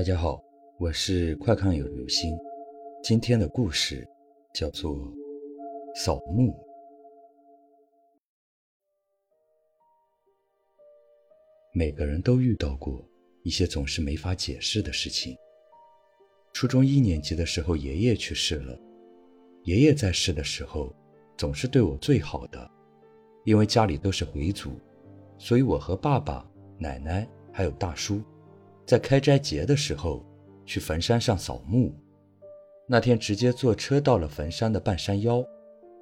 大家好，我是快看有流星。今天的故事叫做《扫墓》。每个人都遇到过一些总是没法解释的事情。初中一年级的时候，爷爷去世了。爷爷在世的时候，总是对我最好的，因为家里都是回族，所以我和爸爸、奶奶还有大叔。在开斋节的时候，去坟山上扫墓。那天直接坐车到了坟山的半山腰，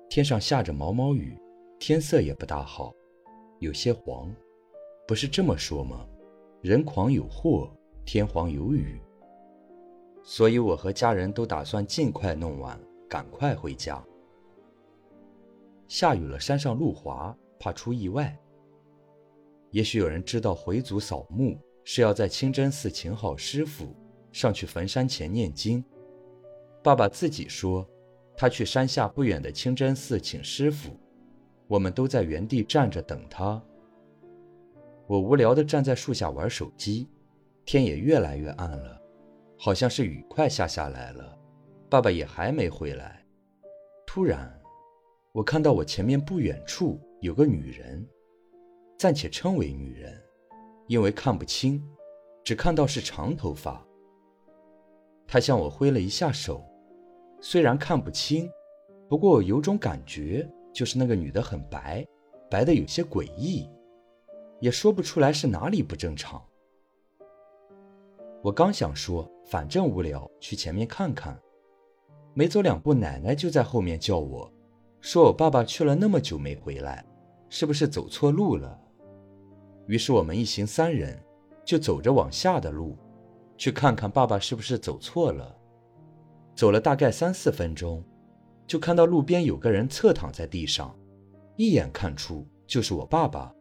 天上下着毛毛雨，天色也不大好，有些黄。不是这么说吗？人狂有祸，天黄有雨。所以我和家人都打算尽快弄完，赶快回家。下雨了，山上路滑，怕出意外。也许有人知道回族扫墓。是要在清真寺请好师傅，上去坟山前念经。爸爸自己说，他去山下不远的清真寺请师傅。我们都在原地站着等他。我无聊地站在树下玩手机，天也越来越暗了，好像是雨快下下来了。爸爸也还没回来。突然，我看到我前面不远处有个女人，暂且称为女人。因为看不清，只看到是长头发。他向我挥了一下手，虽然看不清，不过有种感觉，就是那个女的很白，白的有些诡异，也说不出来是哪里不正常。我刚想说，反正无聊，去前面看看，没走两步，奶奶就在后面叫我，说我爸爸去了那么久没回来，是不是走错路了？于是我们一行三人就走着往下的路，去看看爸爸是不是走错了。走了大概三四分钟，就看到路边有个人侧躺在地上，一眼看出就是我爸爸。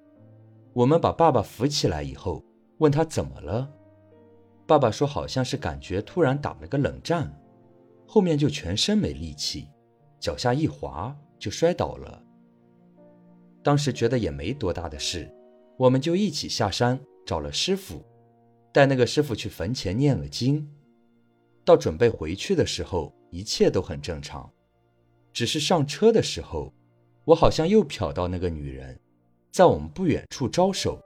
我们把爸爸扶起来以后，问他怎么了。爸爸说好像是感觉突然打了个冷战，后面就全身没力气，脚下一滑就摔倒了。当时觉得也没多大的事。我们就一起下山找了师傅，带那个师傅去坟前念了经。到准备回去的时候，一切都很正常，只是上车的时候，我好像又瞟到那个女人，在我们不远处招手，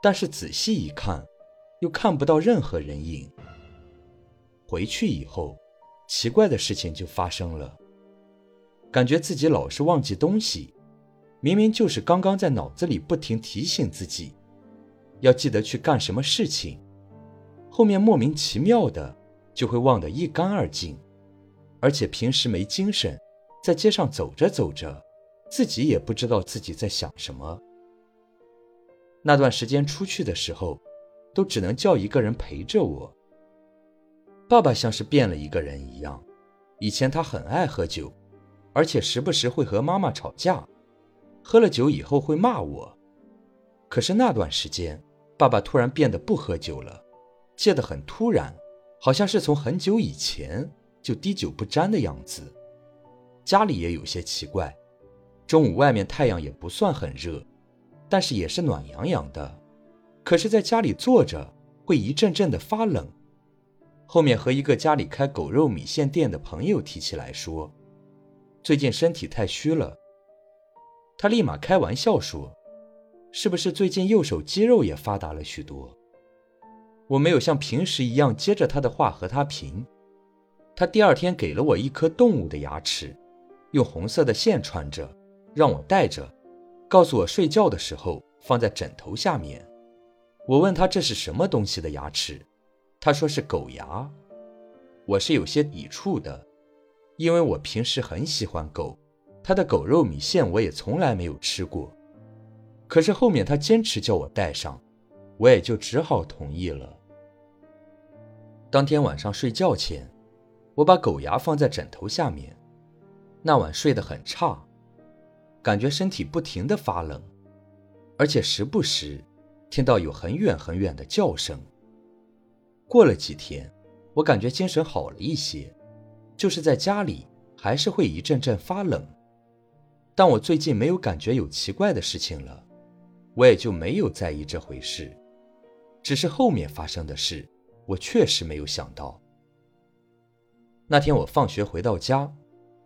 但是仔细一看，又看不到任何人影。回去以后，奇怪的事情就发生了，感觉自己老是忘记东西。明明就是刚刚在脑子里不停提醒自己，要记得去干什么事情，后面莫名其妙的就会忘得一干二净，而且平时没精神，在街上走着走着，自己也不知道自己在想什么。那段时间出去的时候，都只能叫一个人陪着我。爸爸像是变了一个人一样，以前他很爱喝酒，而且时不时会和妈妈吵架。喝了酒以后会骂我，可是那段时间，爸爸突然变得不喝酒了，戒得很突然，好像是从很久以前就滴酒不沾的样子。家里也有些奇怪，中午外面太阳也不算很热，但是也是暖洋洋的，可是在家里坐着会一阵阵的发冷。后面和一个家里开狗肉米线店的朋友提起来说，最近身体太虚了。他立马开玩笑说：“是不是最近右手肌肉也发达了许多？”我没有像平时一样接着他的话和他评。他第二天给了我一颗动物的牙齿，用红色的线穿着，让我戴着，告诉我睡觉的时候放在枕头下面。我问他这是什么东西的牙齿，他说是狗牙。我是有些抵触的，因为我平时很喜欢狗。他的狗肉米线我也从来没有吃过，可是后面他坚持叫我带上，我也就只好同意了。当天晚上睡觉前，我把狗牙放在枕头下面，那晚睡得很差，感觉身体不停的发冷，而且时不时听到有很远很远的叫声。过了几天，我感觉精神好了一些，就是在家里还是会一阵阵发冷。但我最近没有感觉有奇怪的事情了，我也就没有在意这回事。只是后面发生的事，我确实没有想到。那天我放学回到家，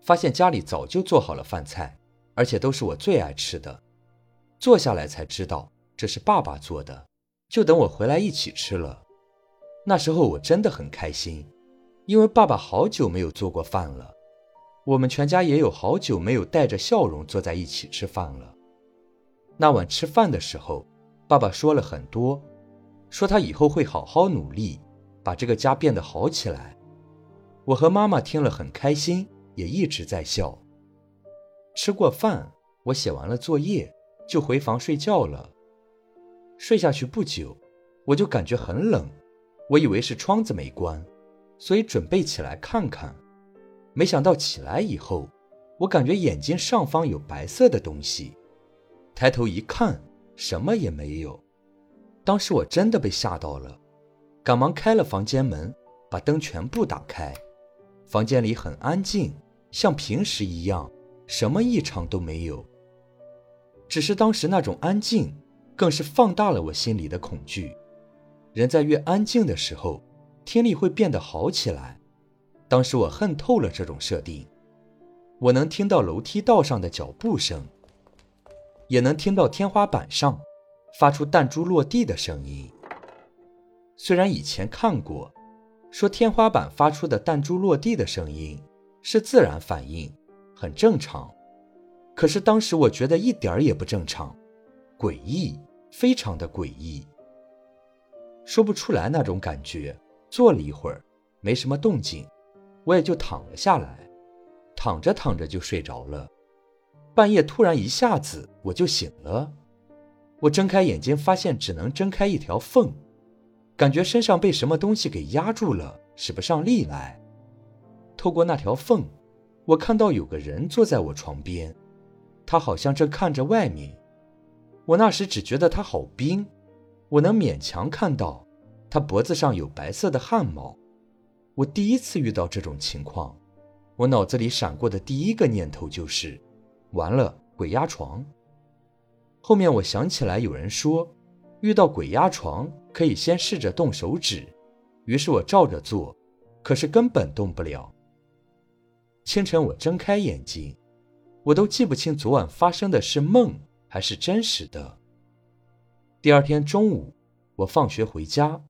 发现家里早就做好了饭菜，而且都是我最爱吃的。坐下来才知道这是爸爸做的，就等我回来一起吃了。那时候我真的很开心，因为爸爸好久没有做过饭了，我们全家也有好久没有带着笑容坐在一起吃饭了。那晚吃饭的时候，爸爸说了很多，说他以后会好好努力，把这个家变得好起来。我和妈妈听了很开心，也一直在笑。吃过饭，我写完了作业，就回房睡觉了。睡下去不久，我就感觉很冷，我以为是窗子没关，所以准备起来看看。没想到起来以后，我感觉眼睛上方有白色的东西，抬头一看，什么也没有。当时我真的被吓到了，赶忙开了房间门，把灯全部打开。房间里很安静，像平时一样，什么异常都没有。只是当时那种安静，更是放大了我心里的恐惧。人在越安静的时候，听力会变得好起来。当时我恨透了这种设定。我能听到楼梯道上的脚步声，也能听到天花板上发出弹珠落地的声音。虽然以前看过。说天花板发出的弹珠落地的声音是自然反应，很正常。可是当时我觉得一点儿也不正常，诡异，非常的诡异，说不出来那种感觉。坐了一会儿，没什么动静，我也就躺了下来，躺着躺着就睡着了。半夜突然一下子我就醒了，我睁开眼睛，发现只能睁开一条缝。感觉身上被什么东西给压住了，使不上力来。透过那条缝，我看到有个人坐在我床边，他好像正看着外面。我那时只觉得他好冰，我能勉强看到他脖子上有白色的汗毛。我第一次遇到这种情况，我脑子里闪过的第一个念头就是：完了，鬼压床。后面我想起来，有人说。遇到鬼压床，可以先试着动手指。于是我照着做，可是根本动不了。清晨我睁开眼睛，我都记不清昨晚发生的是梦还是真实的。第二天中午，我放学回家，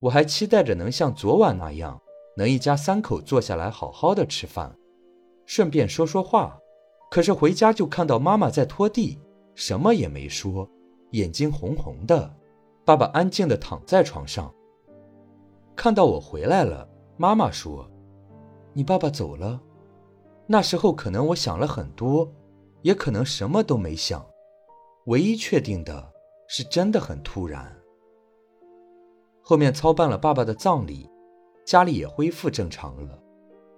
我还期待着能像昨晚那样，能一家三口坐下来好好的吃饭，顺便说说话。可是回家就看到妈妈在拖地，什么也没说，眼睛红红的。爸爸安静的躺在床上，看到我回来了，妈妈说：“你爸爸走了。”那时候可能我想了很多，也可能什么都没想。唯一确定的是，真的很突然。后面操办了爸爸的葬礼，家里也恢复正常了，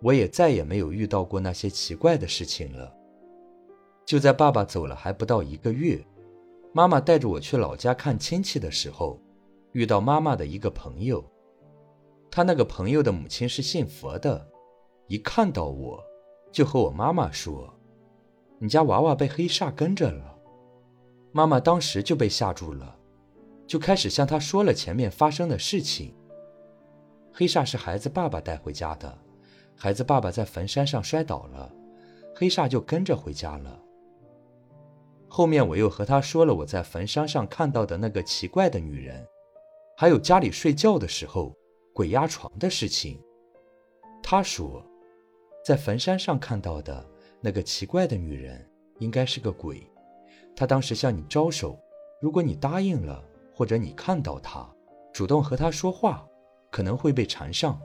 我也再也没有遇到过那些奇怪的事情了。就在爸爸走了还不到一个月。妈妈带着我去老家看亲戚的时候，遇到妈妈的一个朋友。他那个朋友的母亲是信佛的，一看到我，就和我妈妈说：“你家娃娃被黑煞跟着了。”妈妈当时就被吓住了，就开始向他说了前面发生的事情。黑煞是孩子爸爸带回家的，孩子爸爸在坟山上摔倒了，黑煞就跟着回家了。后面我又和他说了我在坟山上看到的那个奇怪的女人，还有家里睡觉的时候鬼压床的事情。他说，在坟山上看到的那个奇怪的女人应该是个鬼，她当时向你招手，如果你答应了，或者你看到她，主动和她说话，可能会被缠上。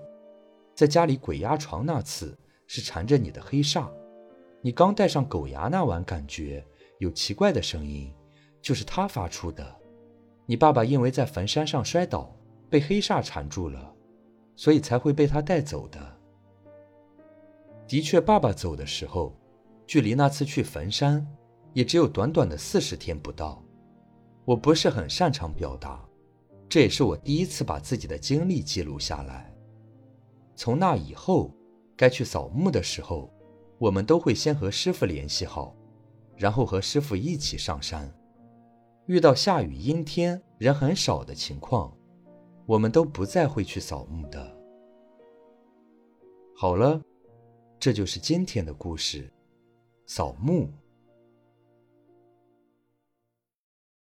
在家里鬼压床那次是缠着你的黑煞，你刚戴上狗牙那晚感觉。有奇怪的声音，就是他发出的。你爸爸因为在坟山上摔倒，被黑煞缠住了，所以才会被他带走的。的确，爸爸走的时候，距离那次去坟山，也只有短短的四十天不到。我不是很擅长表达，这也是我第一次把自己的经历记录下来。从那以后，该去扫墓的时候，我们都会先和师傅联系好。然后和师傅一起上山，遇到下雨、阴天、人很少的情况，我们都不再会去扫墓的。好了，这就是今天的故事，扫墓。